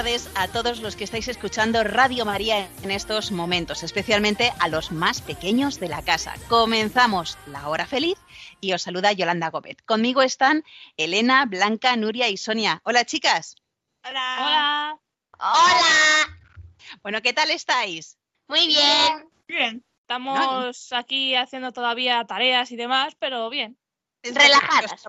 Tardes a todos los que estáis escuchando Radio María en estos momentos, especialmente a los más pequeños de la casa. Comenzamos la hora feliz y os saluda Yolanda Gómez. Conmigo están Elena, Blanca, Nuria y Sonia. Hola chicas. Hola. Hola. Bueno, ¿qué tal estáis? Muy bien. Bien. Estamos aquí haciendo todavía tareas y demás, pero bien. Relajadas.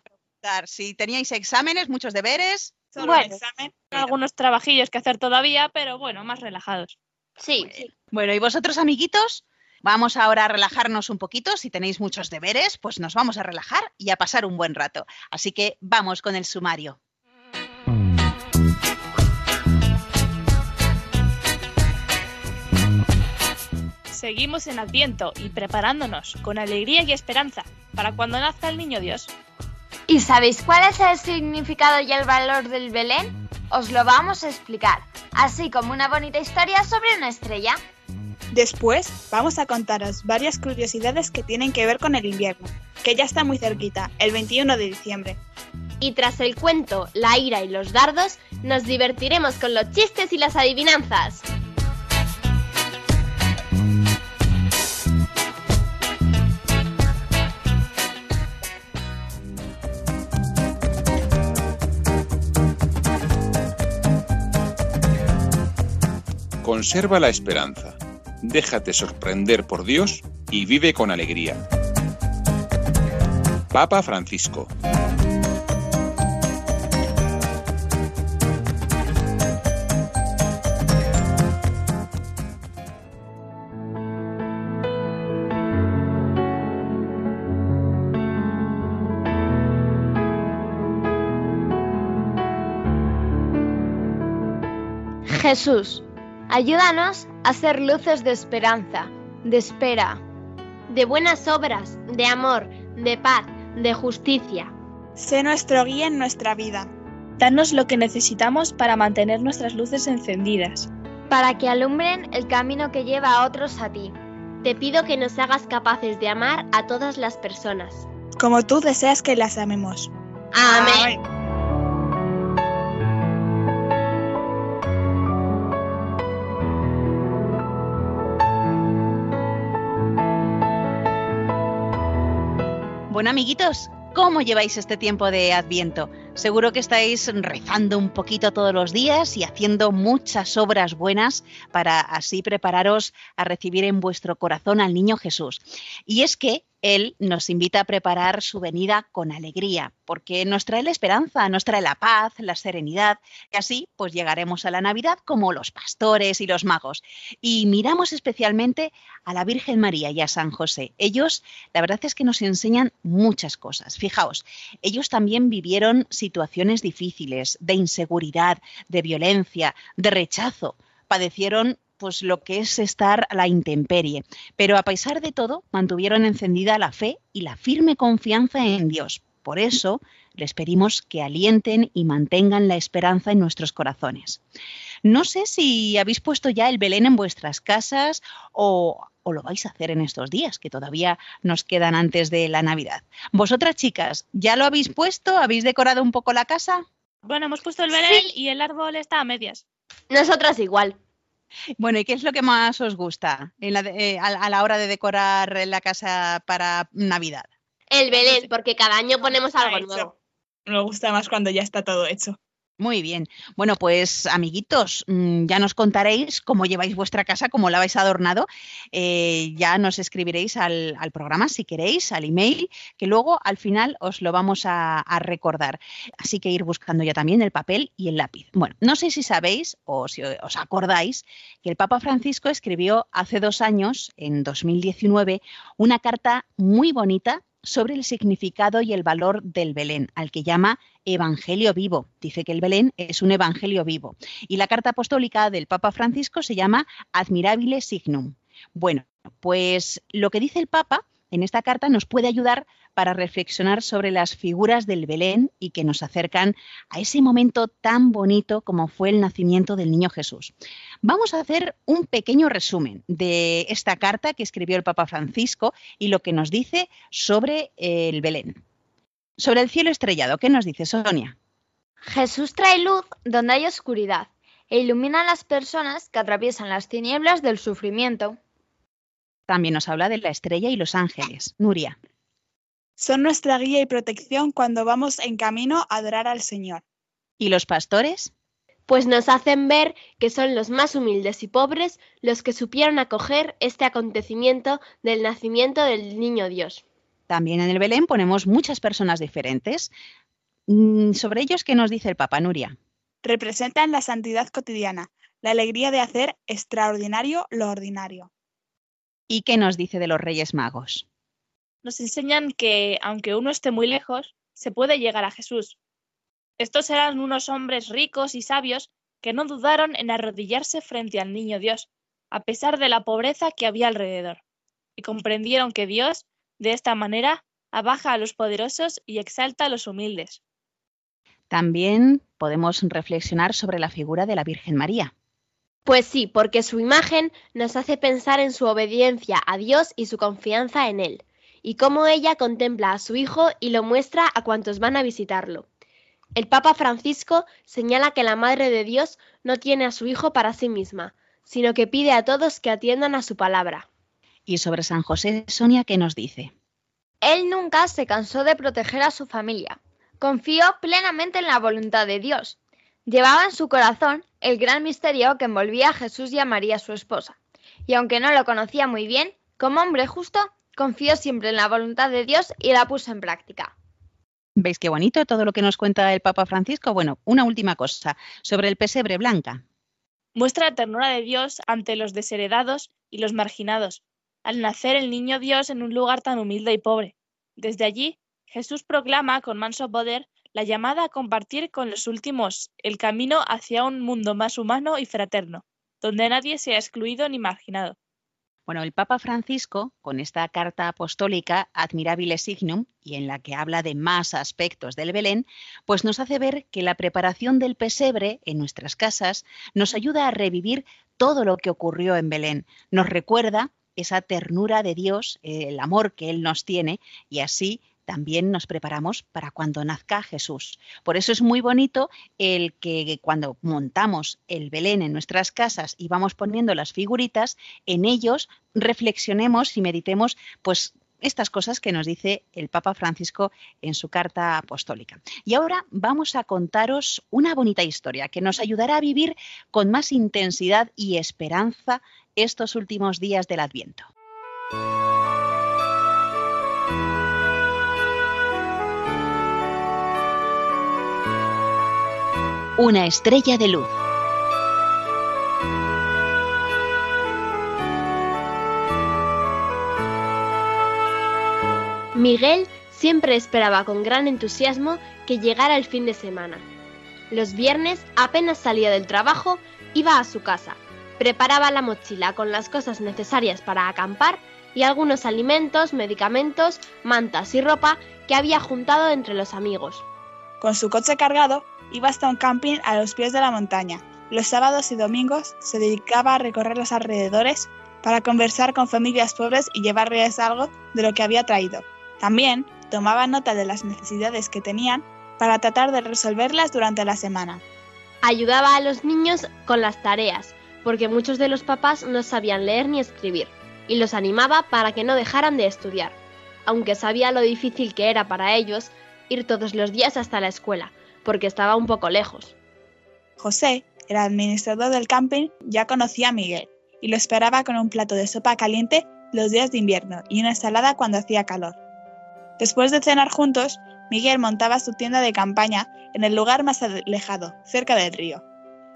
Si teníais exámenes, muchos deberes. Solo Bueno. un examen, algunos trabajillos que hacer todavía, pero bueno, más relajados. Sí. Bueno, ¿y vosotros, amiguitos? Vamos ahora a relajarnos un poquito. Si tenéis muchos deberes, pues nos vamos a relajar y a pasar un buen rato. Así que vamos con el sumario. Seguimos en Adviento y preparándonos con alegría y esperanza para cuando nazca el niño Dios. ¿Y sabéis cuál es el significado y el valor del Belén? Os lo vamos a explicar, así como una bonita historia sobre una estrella. Después vamos a contaros varias curiosidades que tienen que ver con el invierno, que ya está muy cerquita, el 21 de diciembre. Y tras el cuento, la ira y los dardos, nos divertiremos con los chistes y las adivinanzas. Conserva la esperanza, déjate sorprender por Dios y vive con alegría. Papa Francisco. Jesús, ayúdanos a ser luces de esperanza, de espera, de buenas obras, de amor, de paz, de justicia. Sé nuestro guía en nuestra vida. Danos lo que necesitamos para mantener nuestras luces encendidas. para que alumbren el camino que lleva a otros a ti. Te pido que nos hagas capaces de amar a todas las personas. Como tú deseas que las amemos. Amén. Amiguitos, ¿cómo lleváis este tiempo de Adviento? Seguro que estáis rezando un poquito todos los días y haciendo muchas obras buenas para así prepararos a recibir en vuestro corazón al niño Jesús. Y es que Él nos invita a preparar su venida con alegría, porque nos trae la esperanza, nos trae la paz, la serenidad, y así pues llegaremos a la Navidad como los pastores y los magos. Y miramos especialmente a la Virgen María y a San José. Ellos, la verdad es que nos enseñan muchas cosas. Fijaos, ellos también vivieron situaciones difíciles, de inseguridad, de violencia, de rechazo. Padecieron pues lo que es estar a la intemperie, pero a pesar de todo mantuvieron encendida la fe y la firme confianza en Dios. Por eso les pedimos que alienten y mantengan la esperanza en nuestros corazones. No sé si habéis puesto ya el Belén en vuestras casas o, o lo vais a hacer en estos días, que todavía nos quedan antes de la Navidad. Vosotras, chicas, ¿ya lo habéis puesto? ¿Habéis decorado un poco la casa? Bueno, hemos puesto el Belén y el árbol está a medias. Nosotras igual. Bueno, ¿y qué es lo que más os gusta en la de- eh, a, a la hora de decorar la casa para Navidad? El Belén, porque cada año ponemos algo hecho. nuevo. Me gusta más cuando ya está todo hecho. Muy bien. Bueno, pues amiguitos, mm, ya nos contaréis cómo lleváis vuestra casa, cómo la habéis adornado. Eh, ya nos escribiréis al, al programa si queréis, al email, que luego al final os lo vamos a, a recordar. Así que ir buscando ya también el papel y el lápiz. Bueno, no sé si sabéis o si os acordáis que el Papa Francisco escribió hace dos años, en 2019, una carta muy bonita sobre el significado y el valor del Belén, al que llama Evangelio vivo. Dice que el Belén es un Evangelio vivo. Y la carta apostólica del Papa Francisco se llama Admirabile Signum. Bueno, pues lo que dice el Papa en esta carta nos puede ayudar para reflexionar sobre las figuras del Belén y que nos acercan a ese momento tan bonito como fue el nacimiento del niño Jesús. Vamos a hacer un pequeño resumen de esta carta que escribió el Papa Francisco y lo que nos dice sobre el Belén. Sobre el cielo estrellado, ¿qué nos dice Sonia? Jesús trae luz donde hay oscuridad e ilumina a las personas que atraviesan las tinieblas del sufrimiento. También nos habla de la estrella y los ángeles. Nuria. Son nuestra guía y protección cuando vamos en camino a adorar al Señor. ¿Y los pastores? Pues nos hacen ver que son los más humildes y pobres los que supieron acoger este acontecimiento del nacimiento del niño Dios. También en el Belén ponemos muchas personas diferentes. Mm, Sobre ellos, ¿qué nos dice el Papa Nuria? Representan la santidad cotidiana, la alegría de hacer extraordinario lo ordinario. ¿Y qué nos dice de los Reyes Magos? Nos enseñan que, aunque uno esté muy lejos, se puede llegar a Jesús. Estos eran unos hombres ricos y sabios que no dudaron en arrodillarse frente al niño Dios, a pesar de la pobreza que había alrededor, y comprendieron que Dios, de esta manera, abaja a los poderosos y exalta a los humildes. También podemos reflexionar sobre la figura de la Virgen María. Pues sí, porque su imagen nos hace pensar en su obediencia a Dios y su confianza en Él, y cómo ella contempla a su Hijo y lo muestra a cuantos van a visitarlo. El Papa Francisco señala que la Madre de Dios no tiene a su Hijo para sí misma, sino que pide a todos que atiendan a su palabra. Y sobre San José, Sonia, ¿qué nos dice? Él nunca se cansó de proteger a su familia. Confió plenamente en la voluntad de Dios. Llevaba en su corazón el gran misterio que envolvía a Jesús y a María su esposa. Y aunque no lo conocía muy bien, como hombre justo, confió siempre en la voluntad de Dios y la puso en práctica. ¿Veis qué bonito todo lo que nos cuenta el Papa Francisco? Bueno, una última cosa sobre el pesebre blanca. Muestra la ternura de Dios ante los desheredados y los marginados, al nacer el niño Dios en un lugar tan humilde y pobre. Desde allí, Jesús proclama con manso poder la llamada a compartir con los últimos el camino hacia un mundo más humano y fraterno, donde nadie sea excluido ni marginado. Bueno, el Papa Francisco, con esta carta apostólica Admirabile Signum, y en la que habla de más aspectos del Belén, pues nos hace ver que la preparación del pesebre en nuestras casas nos ayuda a revivir todo lo que ocurrió en Belén. Nos recuerda esa ternura de Dios, el amor que Él nos tiene, y así también nos preparamos para cuando nazca Jesús. Por eso es muy bonito el que cuando montamos el Belén en nuestras casas y vamos poniendo las figuritas, en ellos reflexionemos y meditemos pues estas cosas que nos dice el Papa Francisco en su carta apostólica. Y ahora vamos a contaros una bonita historia que nos ayudará a vivir con más intensidad y esperanza estos últimos días del Adviento. Una estrella de luz. Miguel siempre esperaba con gran entusiasmo que llegara el fin de semana. Los viernes, apenas salía del trabajo, iba a su casa, preparaba la mochila con las cosas necesarias para acampar y algunos alimentos, medicamentos, mantas y ropa que había juntado entre los amigos. Con su coche cargado, iba hasta un camping a los pies de la montaña. Los sábados y domingos se dedicaba a recorrer los alrededores para conversar con familias pobres y llevarles algo de lo que había traído. También tomaba nota de las necesidades que tenían para tratar de resolverlas durante la semana. Ayudaba a los niños con las tareas, porque muchos de los papás no sabían leer ni escribir, y los animaba para que no dejaran de estudiar, aunque sabía lo difícil que era para ellos ir todos los días hasta la escuela, porque estaba un poco lejos. José, el administrador del camping, ya conocía a Miguel y lo esperaba con un plato de sopa caliente los días de invierno y una ensalada cuando hacía calor. Después de cenar juntos, Miguel montaba su tienda de campaña en el lugar más alejado, cerca del río.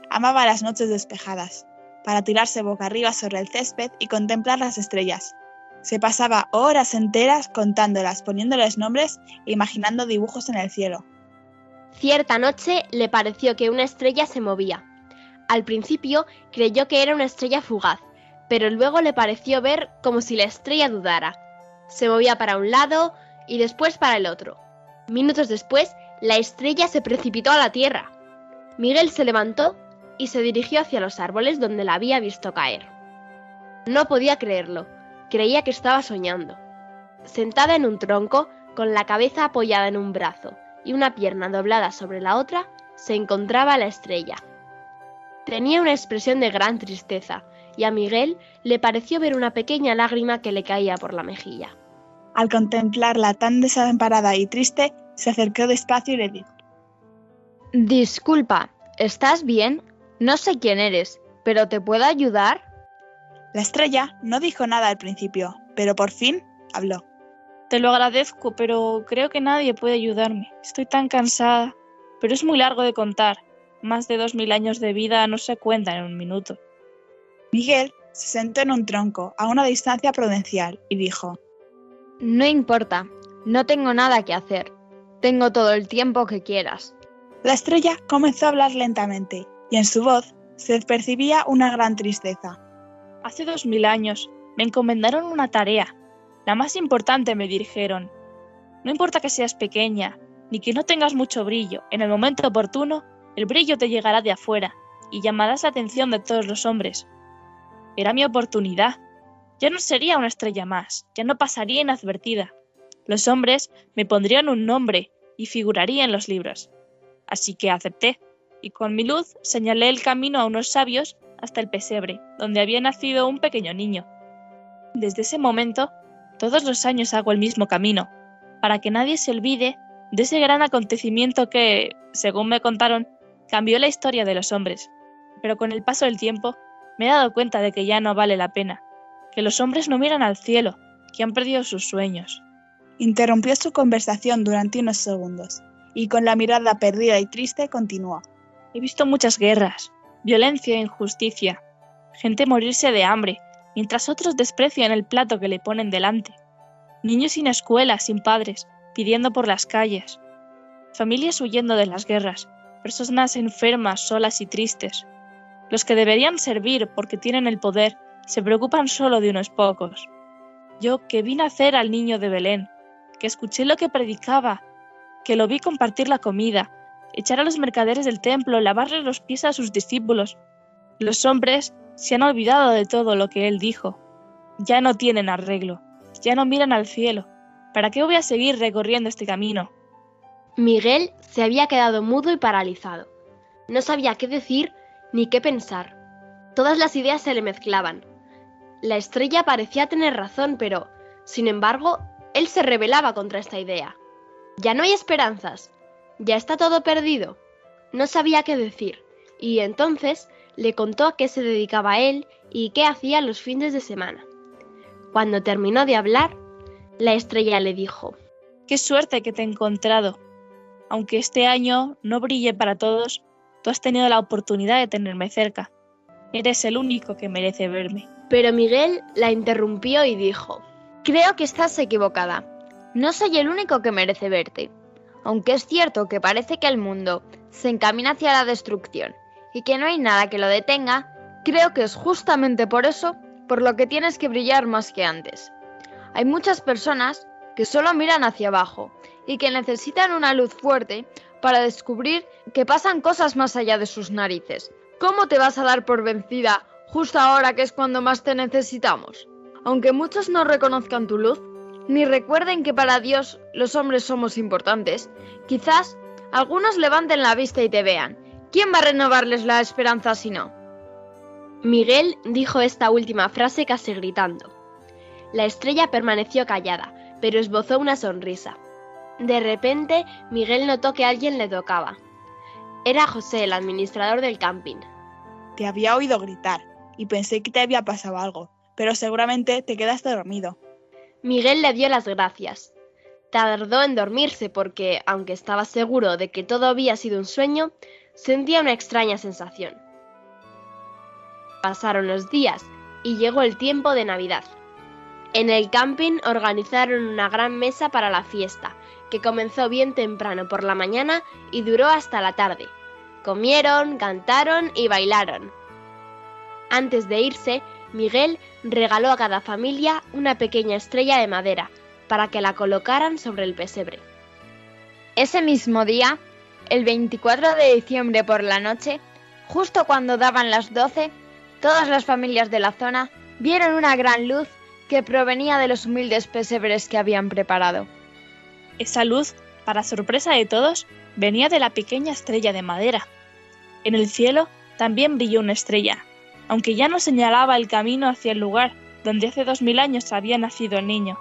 Amaba las noches despejadas, para tirarse boca arriba sobre el césped y contemplar las estrellas. Se pasaba horas enteras contándolas, poniéndoles nombres e imaginando dibujos en el cielo. Cierta noche le pareció que una estrella se movía. Al principio creyó que era una estrella fugaz, pero luego le pareció ver como si la estrella dudara. Se movía para un lado y después para el otro. Minutos después, la estrella se precipitó a la tierra. Miguel se levantó y se dirigió hacia los árboles donde la había visto caer. No podía creerlo, creía que estaba soñando. Sentada en un tronco, con la cabeza apoyada en un brazo y una pierna doblada sobre la otra, se encontraba la estrella. Tenía una expresión de gran tristeza, y a Miguel le pareció ver una pequeña lágrima que le caía por la mejilla. Al contemplarla tan desamparada y triste, se acercó despacio y le dijo, Disculpa, ¿estás bien? No sé quién eres, pero ¿te puedo ayudar? La estrella no dijo nada al principio, pero por fin habló. Te lo agradezco, pero creo que nadie puede ayudarme. Estoy tan cansada. Pero es muy largo de contar. Más de dos mil años de vida no se cuentan en un minuto. Miguel se sentó en un tronco a una distancia prudencial y dijo, No importa, no tengo nada que hacer. Tengo todo el tiempo que quieras. La estrella comenzó a hablar lentamente y en su voz se percibía una gran tristeza. Hace dos mil años me encomendaron una tarea. La más importante me dijeron. No importa que seas pequeña, ni que no tengas mucho brillo, en el momento oportuno, el brillo te llegará de afuera y llamarás la atención de todos los hombres. Era mi oportunidad. Ya no sería una estrella más, ya no pasaría inadvertida. Los hombres me pondrían un nombre y figuraría en los libros. Así que acepté, y con mi luz señalé el camino a unos sabios hasta el pesebre, donde había nacido un pequeño niño. Desde ese momento, todos los años hago el mismo camino, para que nadie se olvide de ese gran acontecimiento que, según me contaron, cambió la historia de los hombres. Pero con el paso del tiempo, me he dado cuenta de que ya no vale la pena, que los hombres no miran al cielo, que han perdido sus sueños. Interrumpió su conversación durante unos segundos y con la mirada perdida y triste continuó. He visto muchas guerras, violencia e injusticia, gente morirse de hambre, mientras otros desprecian el plato que le ponen delante, niños sin escuela, sin padres, pidiendo por las calles, familias huyendo de las guerras, personas enfermas, solas y tristes. Los que deberían servir porque tienen el poder se preocupan solo de unos pocos. Yo que vi nacer al niño de Belén, que escuché lo que predicaba, que lo vi compartir la comida, echar a los mercaderes del templo, lavarle los pies a sus discípulos. Los hombres se han olvidado de todo lo que él dijo. Ya no tienen arreglo, ya no miran al cielo. ¿Para qué voy a seguir recorriendo este camino? Miguel se había quedado mudo y paralizado. No sabía qué decir ni qué pensar. Todas las ideas se le mezclaban. La estrella parecía tener razón, pero, sin embargo, él se rebelaba contra esta idea. Ya no hay esperanzas. Ya está todo perdido. No sabía qué decir, y entonces le contó a qué se dedicaba él y qué hacía los fines de semana. Cuando terminó de hablar, la estrella le dijo, Qué suerte que te he encontrado. Aunque este año no brille para todos, tú has tenido la oportunidad de tenerme cerca. Eres el único que merece verme. Pero Miguel la interrumpió y dijo, Creo que estás equivocada. No soy el único que merece verte. Aunque es cierto que parece que el mundo se encamina hacia la destrucción y que no hay nada que lo detenga, creo que es justamente por eso por lo que tienes que brillar más que antes. Hay muchas personas que solo miran hacia abajo y que necesitan una luz fuerte para descubrir que pasan cosas más allá de sus narices. ¿Cómo te vas a dar por vencida justo ahora que es cuando más te necesitamos? Aunque muchos no reconozcan tu luz, ni recuerden que para Dios los hombres somos importantes, quizás algunos levanten la vista y te vean. ¿Quién va a renovarles la esperanza si no? Miguel dijo esta última frase casi gritando. La estrella permaneció callada, pero esbozó una sonrisa. De repente, Miguel notó que alguien le tocaba. Era José, el administrador del camping. Te había oído gritar y pensé que te había pasado algo, pero seguramente te quedaste dormido. Miguel le dio las gracias. Tardó en dormirse porque, aunque estaba seguro de que todo había sido un sueño, sentía una extraña sensación. Pasaron los días y llegó el tiempo de Navidad. En el camping organizaron una gran mesa para la fiesta, que comenzó bien temprano por la mañana y duró hasta la tarde. Comieron, cantaron y bailaron. Antes de irse, Miguel regaló a cada familia una pequeña estrella de madera para que la colocaran sobre el pesebre. Ese mismo día, el 24 de diciembre por la noche, justo cuando daban las 12, todas las familias de la zona vieron una gran luz que provenía de los humildes pesebres que habían preparado. Esa luz, para sorpresa de todos, venía de la pequeña estrella de madera. En el cielo también brilló una estrella, aunque ya no señalaba el camino hacia el lugar donde hace dos mil años había nacido el niño.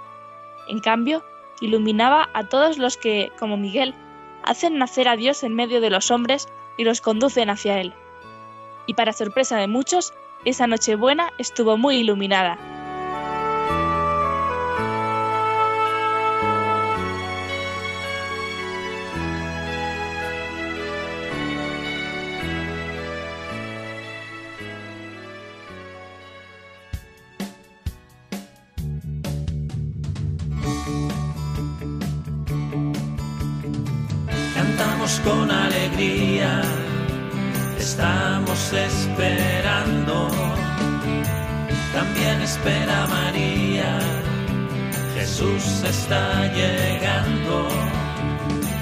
En cambio, iluminaba a todos los que, como Miguel, hacen nacer a Dios en medio de los hombres y los conducen hacia Él. Y para sorpresa de muchos, esa Nochebuena estuvo muy iluminada. Jesús está llegando.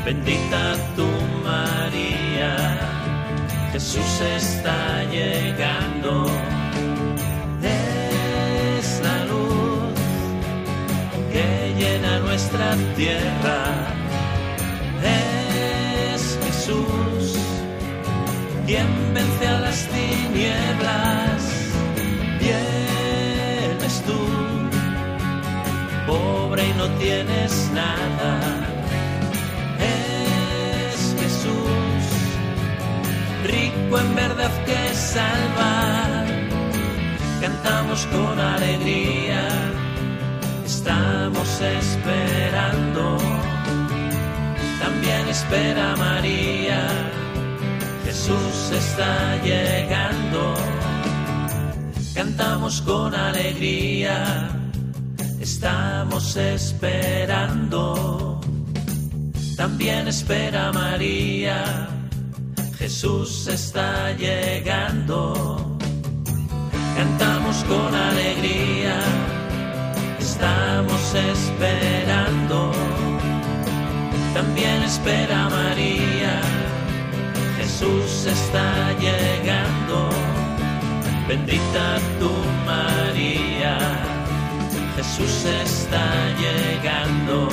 Bendita tú María, Jesús está llegando. Es la luz que llena nuestra tierra es Jesús quien vence a las tinieblas. Vienes tú, pobre y no tienes nada. Es Jesús, rico en verdad que salva. Cantamos con alegría, estamos esperando también espera María. Jesús está llegando. Cantamos con alegría. Estamos esperando. También espera María. Jesús está llegando. Cantamos con alegría. Estamos esperando también espera María. Jesús está llegando, bendita tú María. Jesús está llegando,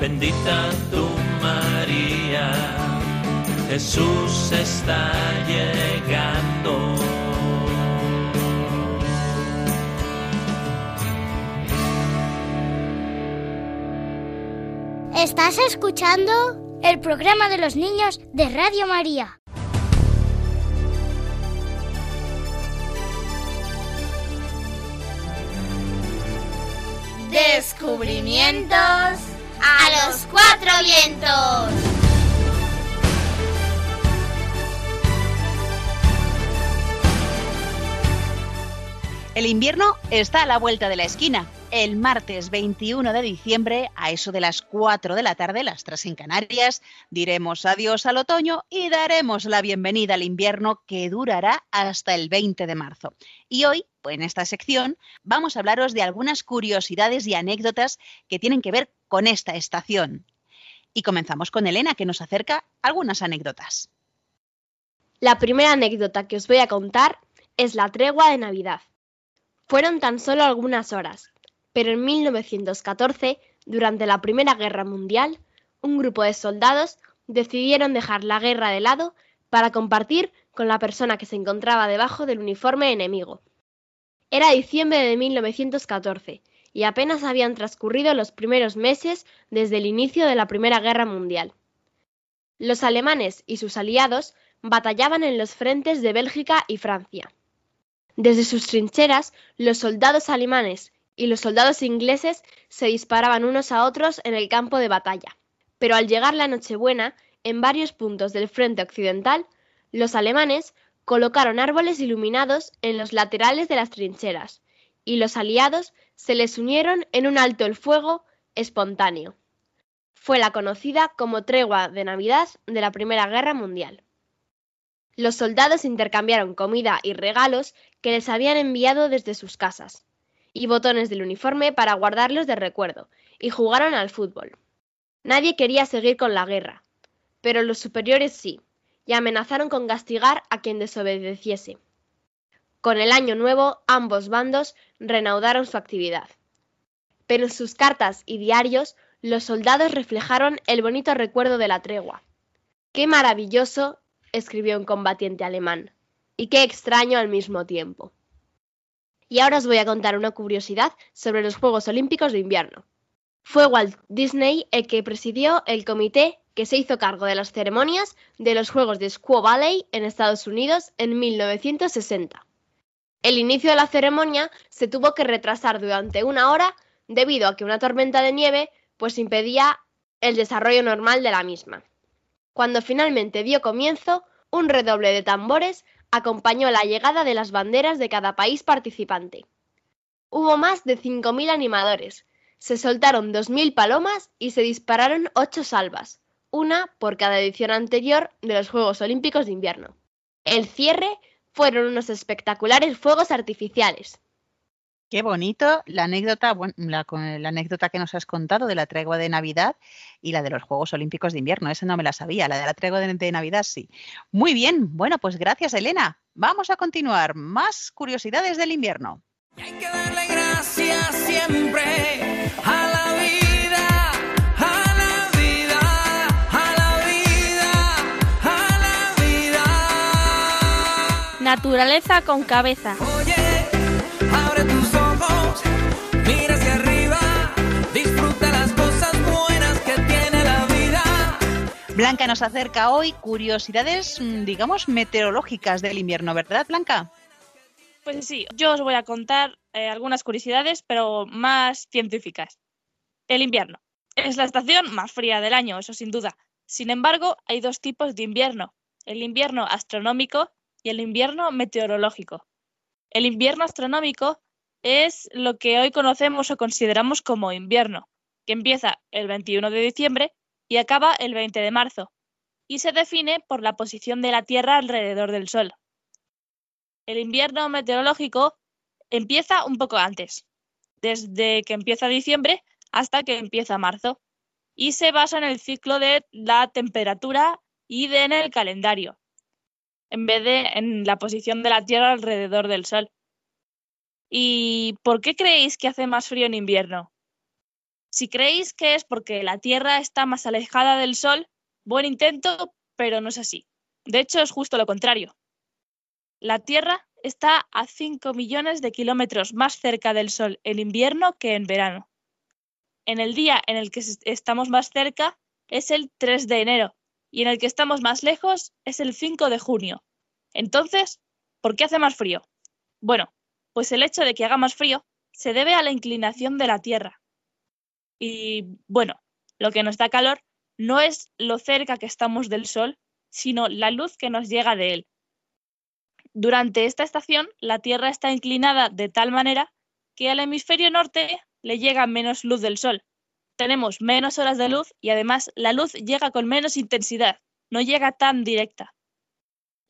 bendita tú María. Jesús está llegando. Estás escuchando el programa de los niños de Radio María. Descubrimientos a los cuatro vientos. El invierno está a la vuelta de la esquina. El martes 21 de diciembre, a eso de las 4 de la tarde, las 3 en Canarias, diremos adiós al otoño y daremos la bienvenida al invierno que durará hasta el 20 de marzo. Y hoy, pues en esta sección, vamos a hablaros de algunas curiosidades y anécdotas que tienen que ver con esta estación. Y comenzamos con Elena, que nos acerca algunas anécdotas. La primera anécdota que os voy a contar es la tregua de Navidad. Fueron tan solo algunas horas, pero en 1914, durante la Primera Guerra Mundial, un grupo de soldados decidieron dejar la guerra de lado para compartir con la persona que se encontraba debajo del uniforme enemigo. Era diciembre de 1914 y apenas habían transcurrido los primeros meses desde el inicio de la Primera Guerra Mundial. Los alemanes y sus aliados batallaban en los frentes de Bélgica y Francia. Desde sus trincheras, los soldados alemanes y los soldados ingleses se disparaban unos a otros en el campo de batalla. Pero al llegar la Nochebuena, en varios puntos del frente occidental, los alemanes colocaron árboles iluminados en los laterales de las trincheras, y los aliados se les unieron en un alto el fuego espontáneo. Fue la conocida como tregua de Navidad de la Primera Guerra Mundial. Los soldados intercambiaron comida y regalos que les habían enviado desde sus casas, y botones del uniforme para guardarlos de recuerdo, y jugaron al fútbol. Nadie quería seguir con la guerra, pero los superiores sí, y amenazaron con castigar a quien desobedeciese. Con el año nuevo, ambos bandos reanudaron su actividad. Pero en sus cartas y diarios, los soldados reflejaron el bonito recuerdo de la tregua. Qué maravilloso, escribió un combatiente alemán, y qué extraño al mismo tiempo. Y ahora os voy a contar una curiosidad sobre los Juegos Olímpicos de Invierno. Fue Walt Disney el que presidió el comité que se hizo cargo de las ceremonias de los Juegos de Squaw Valley en Estados Unidos en 1960. El inicio de la ceremonia se tuvo que retrasar durante una hora debido a que una tormenta de nieve pues impedía el desarrollo normal de la misma. Cuando finalmente dio comienzo, un redoble de tambores acompañó la llegada de las banderas de cada país participante. Hubo más de 5.000 animadores, se soltaron 2.000 palomas y se dispararon 8 salvas, una por cada edición anterior de los Juegos Olímpicos de Invierno. El cierre fueron unos espectaculares fuegos artificiales. Qué bonito la anécdota, bueno, la, anécdota que nos has contado de la tregua de Navidad y la de los Juegos Olímpicos de Invierno. Esa no me la sabía, la de la tregua de, de Navidad sí. Muy bien, bueno, pues gracias Elena. Vamos a continuar. Más curiosidades del invierno. Gracias siempre a la vida, a la vida, a la vida, a la vida. Naturaleza con cabeza. Abre tus Blanca nos acerca hoy curiosidades, mm, digamos, meteorológicas del invierno, ¿verdad, Blanca? Pues sí, yo os voy a contar eh, algunas curiosidades, pero más científicas. El invierno. Es la estación más fría del año, eso sin duda. Sin embargo, hay dos tipos de invierno. El invierno astronómico y el invierno meteorológico. El invierno astronómico es lo que hoy conocemos o consideramos como invierno, que empieza el 21 de diciembre y acaba el 20 de marzo, y se define por la posición de la Tierra alrededor del Sol. El invierno meteorológico empieza un poco antes, desde que empieza diciembre hasta que empieza marzo, y se basa en el ciclo de la temperatura y en el calendario, en vez de en la posición de la Tierra alrededor del Sol. ¿Y por qué creéis que hace más frío en invierno? Si creéis que es porque la Tierra está más alejada del Sol, buen intento, pero no es así. De hecho, es justo lo contrario. La Tierra está a 5 millones de kilómetros más cerca del Sol en invierno que en verano. En el día en el que es- estamos más cerca es el 3 de enero y en el que estamos más lejos es el 5 de junio. Entonces, ¿por qué hace más frío? Bueno, pues el hecho de que haga más frío se debe a la inclinación de la Tierra. Y bueno, lo que nos da calor no es lo cerca que estamos del Sol, sino la luz que nos llega de él. Durante esta estación, la Tierra está inclinada de tal manera que al hemisferio norte le llega menos luz del Sol. Tenemos menos horas de luz y además la luz llega con menos intensidad, no llega tan directa.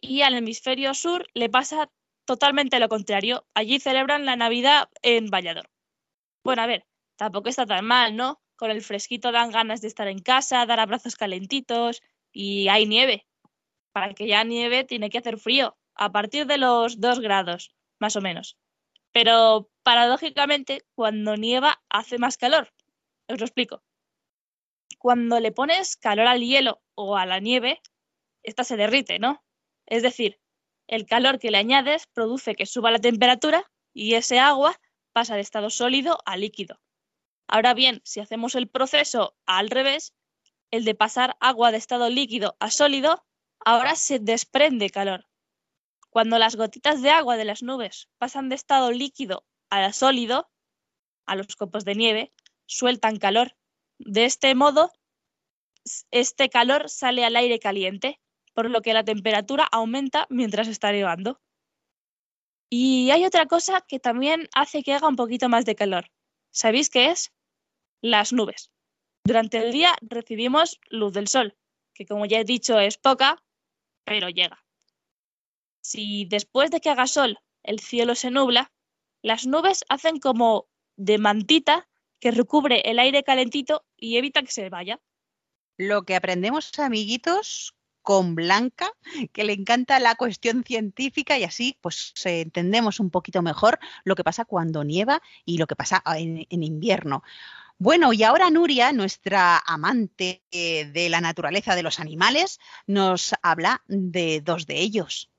Y al hemisferio sur le pasa totalmente lo contrario. Allí celebran la Navidad en Vallador. Bueno, a ver, tampoco está tan mal, ¿no? Con el fresquito dan ganas de estar en casa, dar abrazos calentitos y hay nieve. Para que ya nieve tiene que hacer frío, a partir de los 2 grados, más o menos. Pero paradójicamente, cuando nieva hace más calor. Os lo explico. Cuando le pones calor al hielo o a la nieve, esta se derrite, ¿no? Es decir, el calor que le añades produce que suba la temperatura y ese agua pasa de estado sólido a líquido. Ahora bien, si hacemos el proceso al revés, el de pasar agua de estado líquido a sólido, ahora se desprende calor. Cuando las gotitas de agua de las nubes pasan de estado líquido a sólido, a los copos de nieve, sueltan calor. De este modo, este calor sale al aire caliente, por lo que la temperatura aumenta mientras está nevando. Y hay otra cosa que también hace que haga un poquito más de calor. ¿Sabéis qué es? Las nubes. Durante el día recibimos luz del sol, que como ya he dicho es poca, pero llega. Si después de que haga sol el cielo se nubla, las nubes hacen como de mantita que recubre el aire calentito y evita que se vaya. Lo que aprendemos, amiguitos, con Blanca, que le encanta la cuestión científica y así pues eh, entendemos un poquito mejor lo que pasa cuando nieva y lo que pasa en, en invierno. Bueno, y ahora Nuria, nuestra amante eh, de la naturaleza de los animales, nos habla de dos de ellos.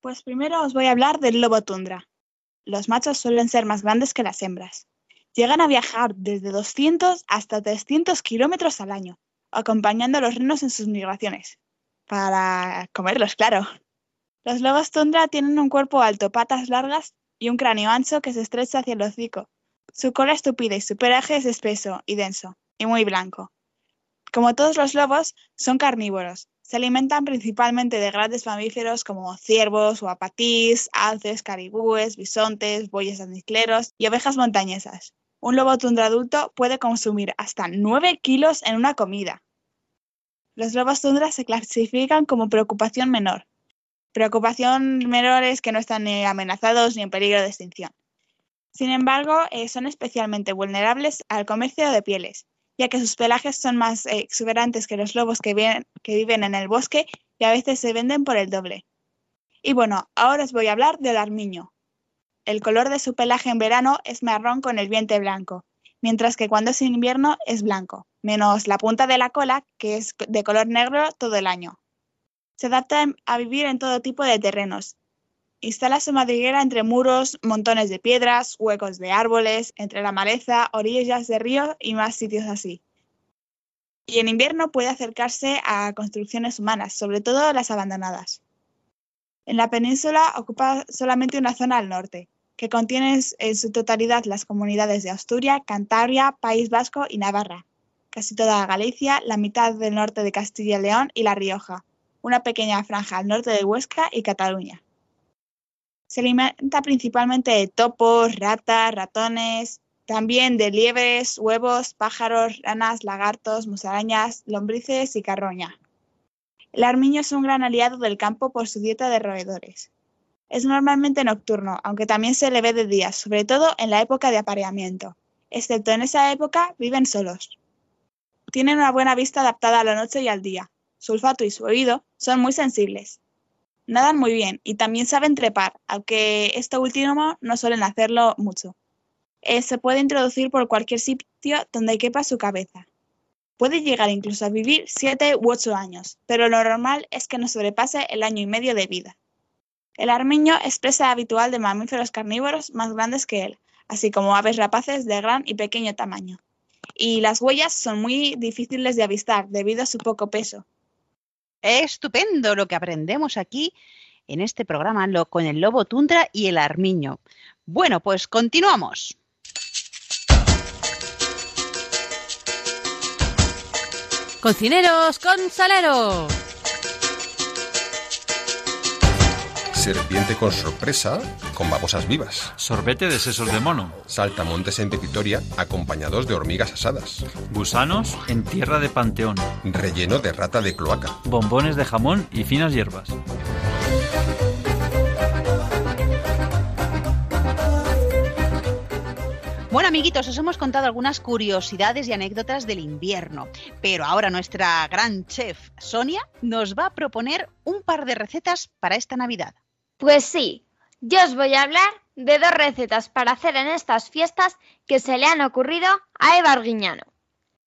Pues primero os voy a hablar del lobo tundra. Los machos suelen ser más grandes que las hembras. Llegan a viajar desde 200 hasta 300 kilómetros al año, acompañando a los renos en sus migraciones. Para comerlos, claro. Los lobos tundra tienen un cuerpo alto, patas largas y un cráneo ancho que se estrecha hacia el hocico. Su cola es tupida y su pelaje es espeso y denso, y muy blanco. Como todos los lobos, son carnívoros. Se alimentan principalmente de grandes mamíferos como ciervos o apatís, alces, caribúes, bisontes, bueyes almizcleros y ovejas montañesas. Un lobo tundra adulto puede consumir hasta 9 kilos en una comida. Los lobos tundra se clasifican como preocupación menor. Preocupación menor es que no están ni amenazados ni en peligro de extinción. Sin embargo, eh, son especialmente vulnerables al comercio de pieles, ya que sus pelajes son más eh, exuberantes que los lobos que, viven- que viven en el bosque y a veces se venden por el doble. Y bueno, ahora os voy a hablar del armiño. El color de su pelaje en verano es marrón con el vientre blanco, mientras que cuando es invierno es blanco, menos la punta de la cola, que es de color negro todo el año. Se adapta a vivir en todo tipo de terrenos. Instala su madriguera entre muros, montones de piedras, huecos de árboles, entre la maleza, orillas de río y más sitios así. Y en invierno puede acercarse a construcciones humanas, sobre todo las abandonadas. En la península ocupa solamente una zona al norte, que contiene en su totalidad las comunidades de Asturias, Cantabria, País Vasco y Navarra, casi toda Galicia, la mitad del norte de Castilla y León y La Rioja, una pequeña franja al norte de Huesca y Cataluña. Se alimenta principalmente de topos, ratas, ratones, también de liebres, huevos, pájaros, ranas, lagartos, musarañas, lombrices y carroña. El armiño es un gran aliado del campo por su dieta de roedores. Es normalmente nocturno, aunque también se le ve de día, sobre todo en la época de apareamiento. Excepto en esa época, viven solos. Tienen una buena vista adaptada a la noche y al día. Su olfato y su oído son muy sensibles. Nadan muy bien y también saben trepar, aunque esto último no suelen hacerlo mucho. Eh, se puede introducir por cualquier sitio donde quepa su cabeza. Puede llegar incluso a vivir 7 u 8 años, pero lo normal es que no sobrepase el año y medio de vida. El armiño es presa habitual de mamíferos carnívoros más grandes que él, así como aves rapaces de gran y pequeño tamaño. Y las huellas son muy difíciles de avistar debido a su poco peso. Estupendo lo que aprendemos aquí en este programa lo, con el lobo tundra y el armiño. Bueno, pues continuamos. Cocineros con salero. Serpiente con sorpresa, con babosas vivas. Sorbete de sesos de mono. Saltamontes en pepitoria, acompañados de hormigas asadas. Gusanos en tierra de panteón. Relleno de rata de cloaca. Bombones de jamón y finas hierbas. Bueno, amiguitos, os hemos contado algunas curiosidades y anécdotas del invierno, pero ahora nuestra gran chef Sonia nos va a proponer un par de recetas para esta Navidad. Pues sí, yo os voy a hablar de dos recetas para hacer en estas fiestas que se le han ocurrido a Eva Arguiñano.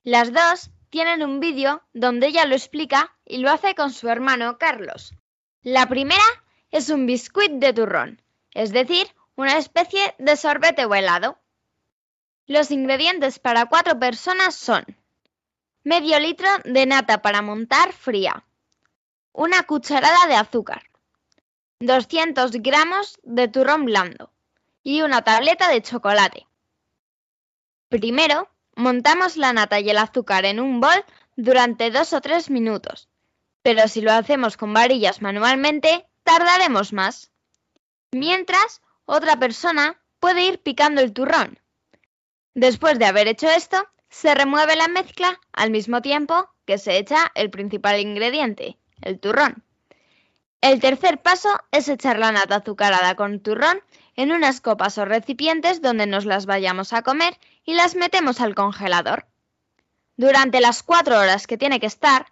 Las dos tienen un vídeo donde ella lo explica y lo hace con su hermano Carlos. La primera es un biscuit de turrón, es decir, una especie de sorbete o helado. Los ingredientes para cuatro personas son medio litro de nata para montar fría, una cucharada de azúcar, 200 gramos de turrón blando y una tableta de chocolate. Primero, montamos la nata y el azúcar en un bol durante dos o tres minutos, pero si lo hacemos con varillas manualmente, tardaremos más. Mientras, otra persona puede ir picando el turrón. Después de haber hecho esto, se remueve la mezcla al mismo tiempo que se echa el principal ingrediente, el turrón. El tercer paso es echar la nata azucarada con turrón en unas copas o recipientes donde nos las vayamos a comer y las metemos al congelador. Durante las cuatro horas que tiene que estar,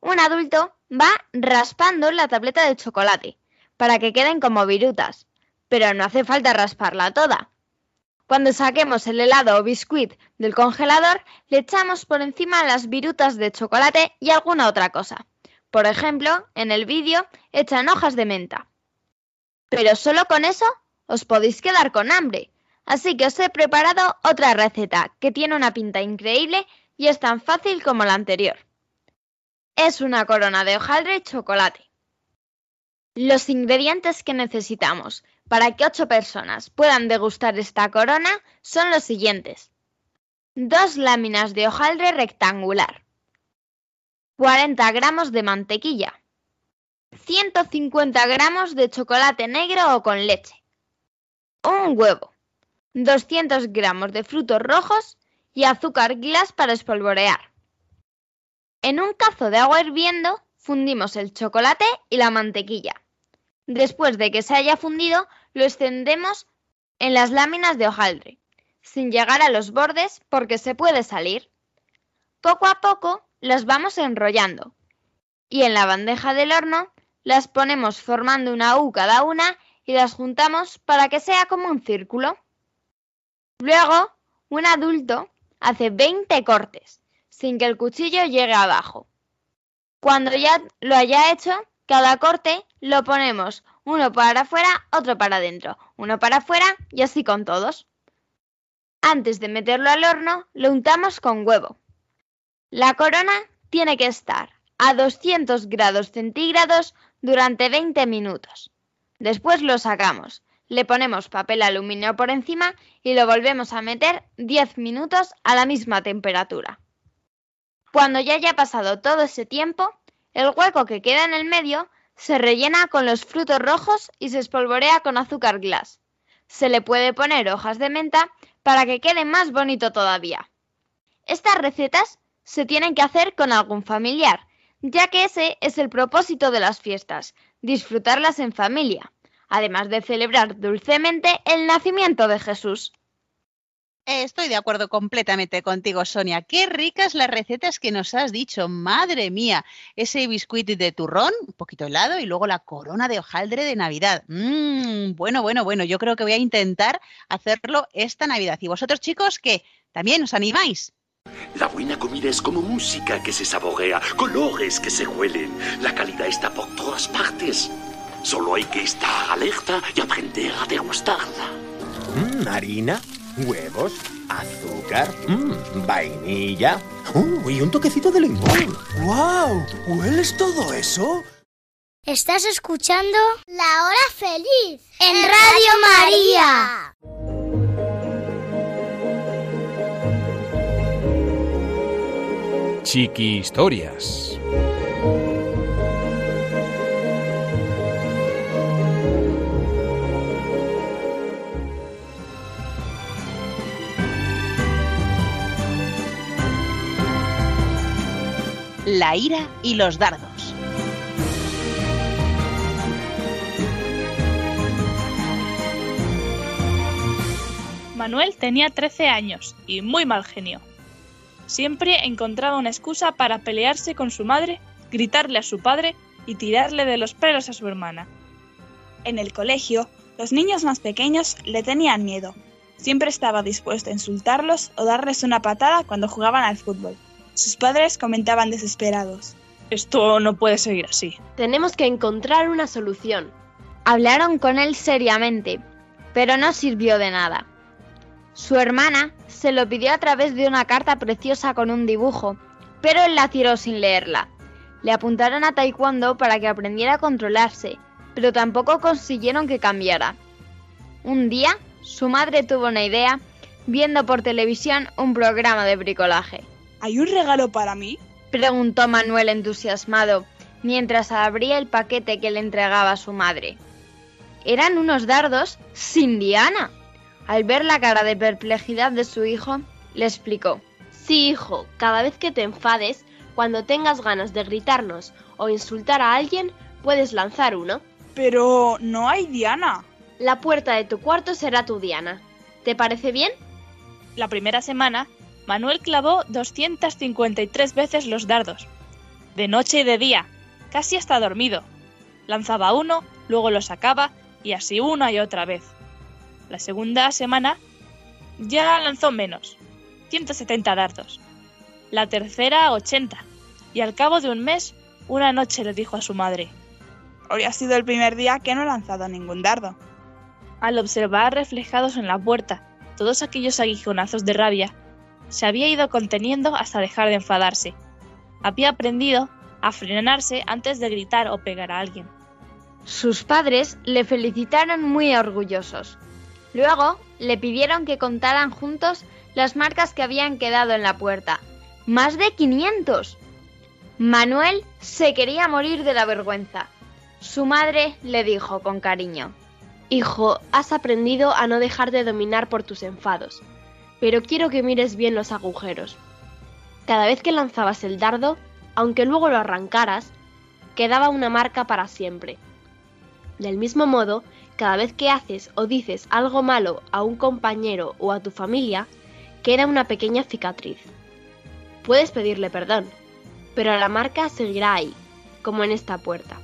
un adulto va raspando la tableta de chocolate para que queden como virutas, pero no hace falta rasparla toda. Cuando saquemos el helado o biscuit del congelador, le echamos por encima las virutas de chocolate y alguna otra cosa. Por ejemplo, en el vídeo echan hojas de menta. Pero solo con eso os podéis quedar con hambre. Así que os he preparado otra receta que tiene una pinta increíble y es tan fácil como la anterior. Es una corona de hojaldre y chocolate. Los ingredientes que necesitamos para que 8 personas puedan degustar esta corona son los siguientes. Dos láminas de hojaldre rectangular, 40 gramos de mantequilla, 150 gramos de chocolate negro o con leche, un huevo, 200 gramos de frutos rojos y azúcar glass para espolvorear. En un cazo de agua hirviendo fundimos el chocolate y la mantequilla. Después de que se haya fundido, lo extendemos en las láminas de hojaldre, sin llegar a los bordes porque se puede salir. Poco a poco las vamos enrollando y en la bandeja del horno las ponemos formando una U cada una y las juntamos para que sea como un círculo. Luego, un adulto hace 20 cortes, sin que el cuchillo llegue abajo. Cuando ya lo haya hecho, cada corte lo ponemos uno para afuera, otro para adentro, uno para afuera y así con todos. Antes de meterlo al horno, lo untamos con huevo. La corona tiene que estar a 200 grados centígrados durante 20 minutos. Después lo sacamos, le ponemos papel aluminio por encima y lo volvemos a meter 10 minutos a la misma temperatura. Cuando ya haya pasado todo ese tiempo, el hueco que queda en el medio se rellena con los frutos rojos y se espolvorea con azúcar glass. Se le puede poner hojas de menta para que quede más bonito todavía. Estas recetas se tienen que hacer con algún familiar, ya que ese es el propósito de las fiestas, disfrutarlas en familia, además de celebrar dulcemente el nacimiento de Jesús. Estoy de acuerdo completamente contigo, Sonia. Qué ricas las recetas que nos has dicho. Madre mía, ese biscuit de turrón, un poquito helado, y luego la corona de hojaldre de Navidad. Mmm, bueno, bueno, bueno. Yo creo que voy a intentar hacerlo esta Navidad. ¿Y vosotros, chicos, qué? ¿También os animáis? La buena comida es como música que se saborea, colores que se huelen. La calidad está por todas partes. Solo hay que estar alerta y aprender a degustarla. Mm, harina, huevos, azúcar, mm, vainilla uh, y un toquecito de limón. ¡Wow! ¿Hueles todo eso? Estás escuchando La Hora Feliz en Radio María. Chiqui Historias. La ira y los dardos. Manuel tenía 13 años y muy mal genio. Siempre encontraba una excusa para pelearse con su madre, gritarle a su padre y tirarle de los pelos a su hermana. En el colegio, los niños más pequeños le tenían miedo. Siempre estaba dispuesto a insultarlos o darles una patada cuando jugaban al fútbol. Sus padres comentaban desesperados. Esto no puede seguir así. Tenemos que encontrar una solución. Hablaron con él seriamente, pero no sirvió de nada. Su hermana se lo pidió a través de una carta preciosa con un dibujo, pero él la tiró sin leerla. Le apuntaron a taekwondo para que aprendiera a controlarse, pero tampoco consiguieron que cambiara. Un día, su madre tuvo una idea viendo por televisión un programa de bricolaje. ¿Hay un regalo para mí? preguntó Manuel entusiasmado, mientras abría el paquete que le entregaba su madre. Eran unos dardos sin diana. Al ver la cara de perplejidad de su hijo, le explicó. Sí, hijo, cada vez que te enfades, cuando tengas ganas de gritarnos o insultar a alguien, puedes lanzar uno. Pero no hay Diana. La puerta de tu cuarto será tu Diana. ¿Te parece bien? La primera semana, Manuel clavó 253 veces los dardos, de noche y de día, casi hasta dormido. Lanzaba uno, luego lo sacaba y así una y otra vez. La segunda semana ya lanzó menos, 170 dardos. La tercera 80. Y al cabo de un mes, una noche le dijo a su madre, Hoy ha sido el primer día que no he lanzado ningún dardo. al observar reflejados en la puerta todos aquellos aguijonazos de rabia, se había ido conteniendo hasta dejar de enfadarse. Había aprendido a frenarse antes de gritar o pegar a alguien. Sus padres le felicitaron muy orgullosos. Luego le pidieron que contaran juntos las marcas que habían quedado en la puerta. ¡Más de 500! Manuel se quería morir de la vergüenza. Su madre le dijo con cariño. Hijo, has aprendido a no dejarte dominar por tus enfados, pero quiero que mires bien los agujeros. Cada vez que lanzabas el dardo, aunque luego lo arrancaras, quedaba una marca para siempre. Del mismo modo, cada vez que haces o dices algo malo a un compañero o a tu familia, queda una pequeña cicatriz. Puedes pedirle perdón, pero la marca seguirá ahí, como en esta puerta.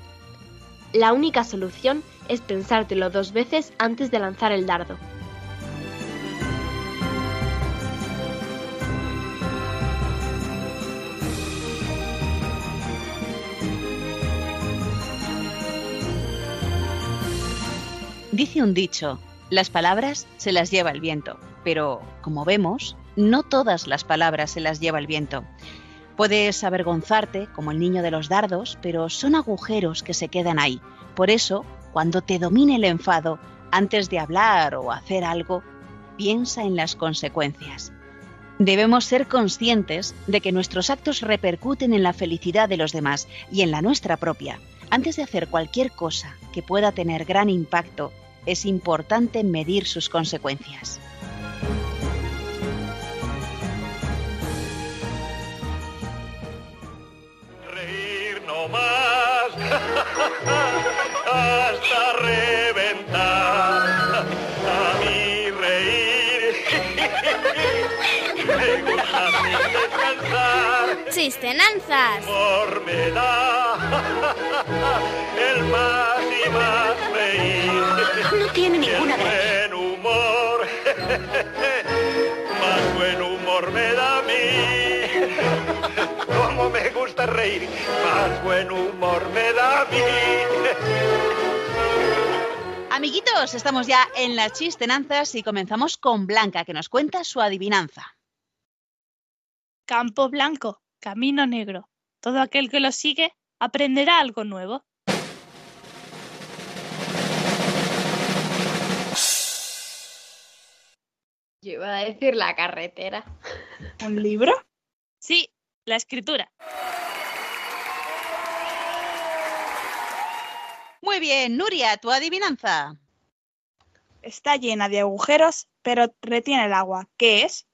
La única solución es pensártelo dos veces antes de lanzar el dardo. Dice un dicho, las palabras se las lleva el viento, pero como vemos, no todas las palabras se las lleva el viento. Puedes avergonzarte, como el niño de los dardos, pero son agujeros que se quedan ahí. Por eso, cuando te domine el enfado, antes de hablar o hacer algo, piensa en las consecuencias. Debemos ser conscientes de que nuestros actos repercuten en la felicidad de los demás y en la nuestra propia. Antes de hacer cualquier cosa que pueda tener gran impacto, es importante medir sus consecuencias. Reír no más hasta reventar. A mí reír me gusta descansar. Chistenanzas. Humor me da el más No tiene ninguna el buen humor, más buen humor me da a mí. Como me gusta reír, más buen humor me da a mí. Amiguitos, estamos ya en las chistenanzas y comenzamos con Blanca, que nos cuenta su adivinanza. Campo blanco, camino negro. Todo aquel que lo sigue aprenderá algo nuevo. Yo iba a decir la carretera. ¿Un libro? Sí, la escritura. Muy bien, Nuria, tu adivinanza. Está llena de agujeros, pero retiene el agua. ¿Qué es?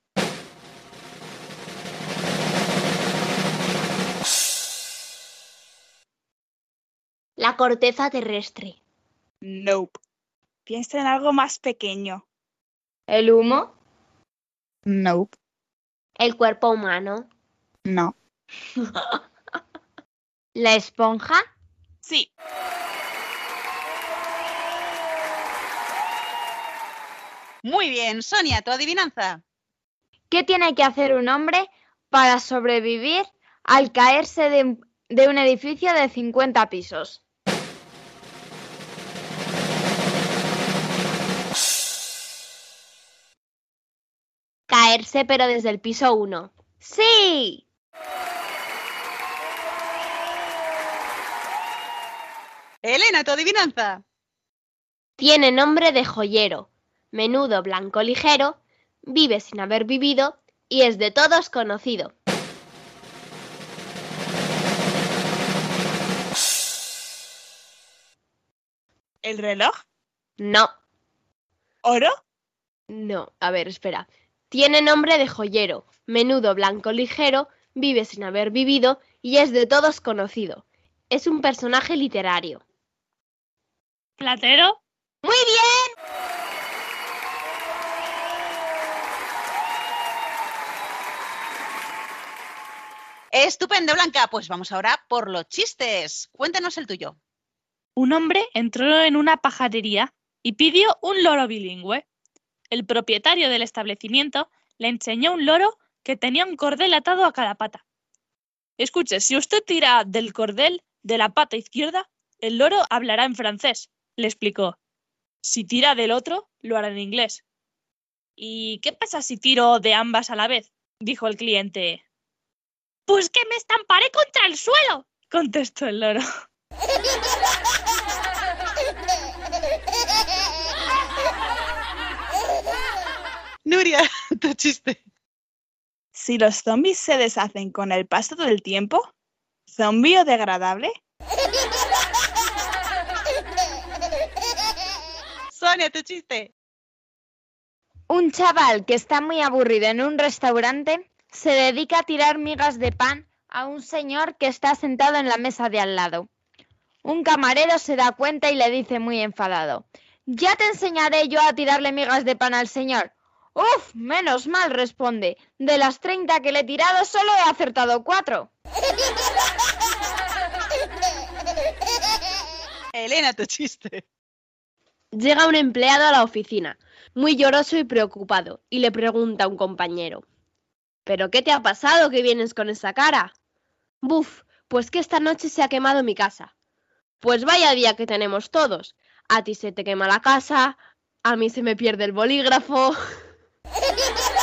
La corteza terrestre. Nope. Piensa en algo más pequeño. ¿El humo? Nope. El cuerpo humano. No. ¿La esponja? Sí. Muy bien, Sonia, tu adivinanza. ¿Qué tiene que hacer un hombre para sobrevivir al caerse de, de un edificio de 50 pisos? Caerse pero desde el piso 1. ¡Sí! Elena, tu adivinanza. Tiene nombre de joyero, menudo blanco ligero, vive sin haber vivido y es de todos conocido. ¿El reloj? No, ¿Oro? no, a ver, espera. Tiene nombre de joyero, menudo blanco ligero, vive sin haber vivido y es de todos conocido. es un personaje literario. ¿Platero? ¡Muy bien! Estupendo, Blanca. Pues vamos ahora por los chistes. Cuéntanos el tuyo. Un hombre entró en una pajarería y pidió un loro bilingüe. El propietario del establecimiento le enseñó un loro que tenía un cordel atado a cada pata. Escuche, si usted tira del cordel de la pata izquierda, el loro hablará en francés, le explicó. Si tira del otro, lo hará en inglés. ¿Y qué pasa si tiro de ambas a la vez? dijo el cliente. Pues que me estamparé contra el suelo, contestó el loro. Nuria, tu chiste. Si los zombies se deshacen con el paso del tiempo, ¿zombie o degradable? Sonia, tu chiste. Un chaval que está muy aburrido en un restaurante se dedica a tirar migas de pan a un señor que está sentado en la mesa de al lado. Un camarero se da cuenta y le dice muy enfadado, ya te enseñaré yo a tirarle migas de pan al señor. Uf, menos mal, responde. De las 30 que le he tirado solo he acertado cuatro. Elena, tu chiste. Llega un empleado a la oficina, muy lloroso y preocupado, y le pregunta a un compañero. ¿Pero qué te ha pasado que vienes con esa cara? Buf, pues que esta noche se ha quemado mi casa. Pues vaya día que tenemos todos. A ti se te quema la casa, a mí se me pierde el bolígrafo. Música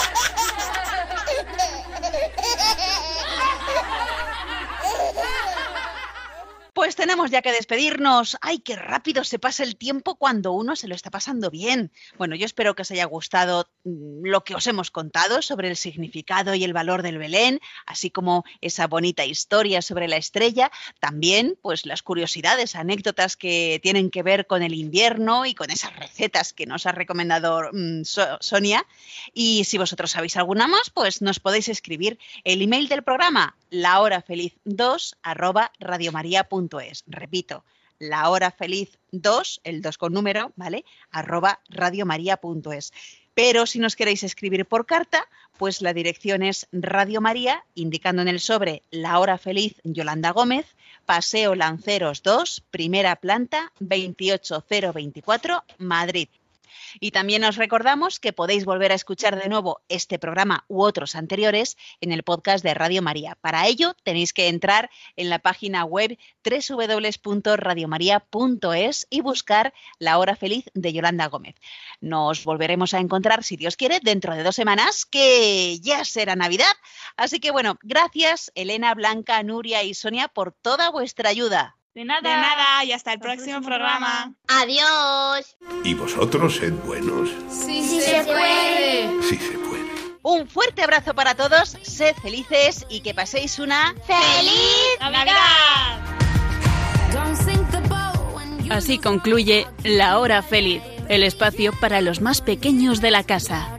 tenemos ya que despedirnos. ¡Ay, qué rápido se pasa el tiempo cuando uno se lo está pasando bien! Bueno, yo espero que os haya gustado mm, lo que os hemos contado sobre el significado y el valor del Belén, así como esa bonita historia sobre la estrella. También, pues las curiosidades, anécdotas que tienen que ver con el invierno y con esas recetas que nos ha recomendado mm, So- Sonia. Y si vosotros sabéis alguna más, pues nos podéis escribir el email del programa lahorafeliz2 arroba radiomaria.es. Repito, lahorafeliz2, el 2 con número, ¿vale? arroba radiomaria.es. Pero si nos queréis escribir por carta, pues la dirección es Radio María, indicando en el sobre La Hora Feliz Yolanda Gómez, Paseo Lanceros 2, primera planta, 28024, Madrid. Y también os recordamos que podéis volver a escuchar de nuevo este programa u otros anteriores en el podcast de Radio María. Para ello tenéis que entrar en la página web www.radiomaria.es y buscar La Hora Feliz de Yolanda Gómez. Nos volveremos a encontrar, si Dios quiere, dentro de dos semanas, que ya será Navidad. Así que bueno, gracias Elena, Blanca, Nuria y Sonia por toda vuestra ayuda. De nada. De nada, y hasta el próximo programa. Adiós. Y vosotros sed buenos. Sí, se puede. Sí se puede. Un fuerte abrazo para todos, sed felices y que paséis una ¡Feliz Navidad! Así concluye La Hora Feliz, el espacio para los más pequeños de la casa.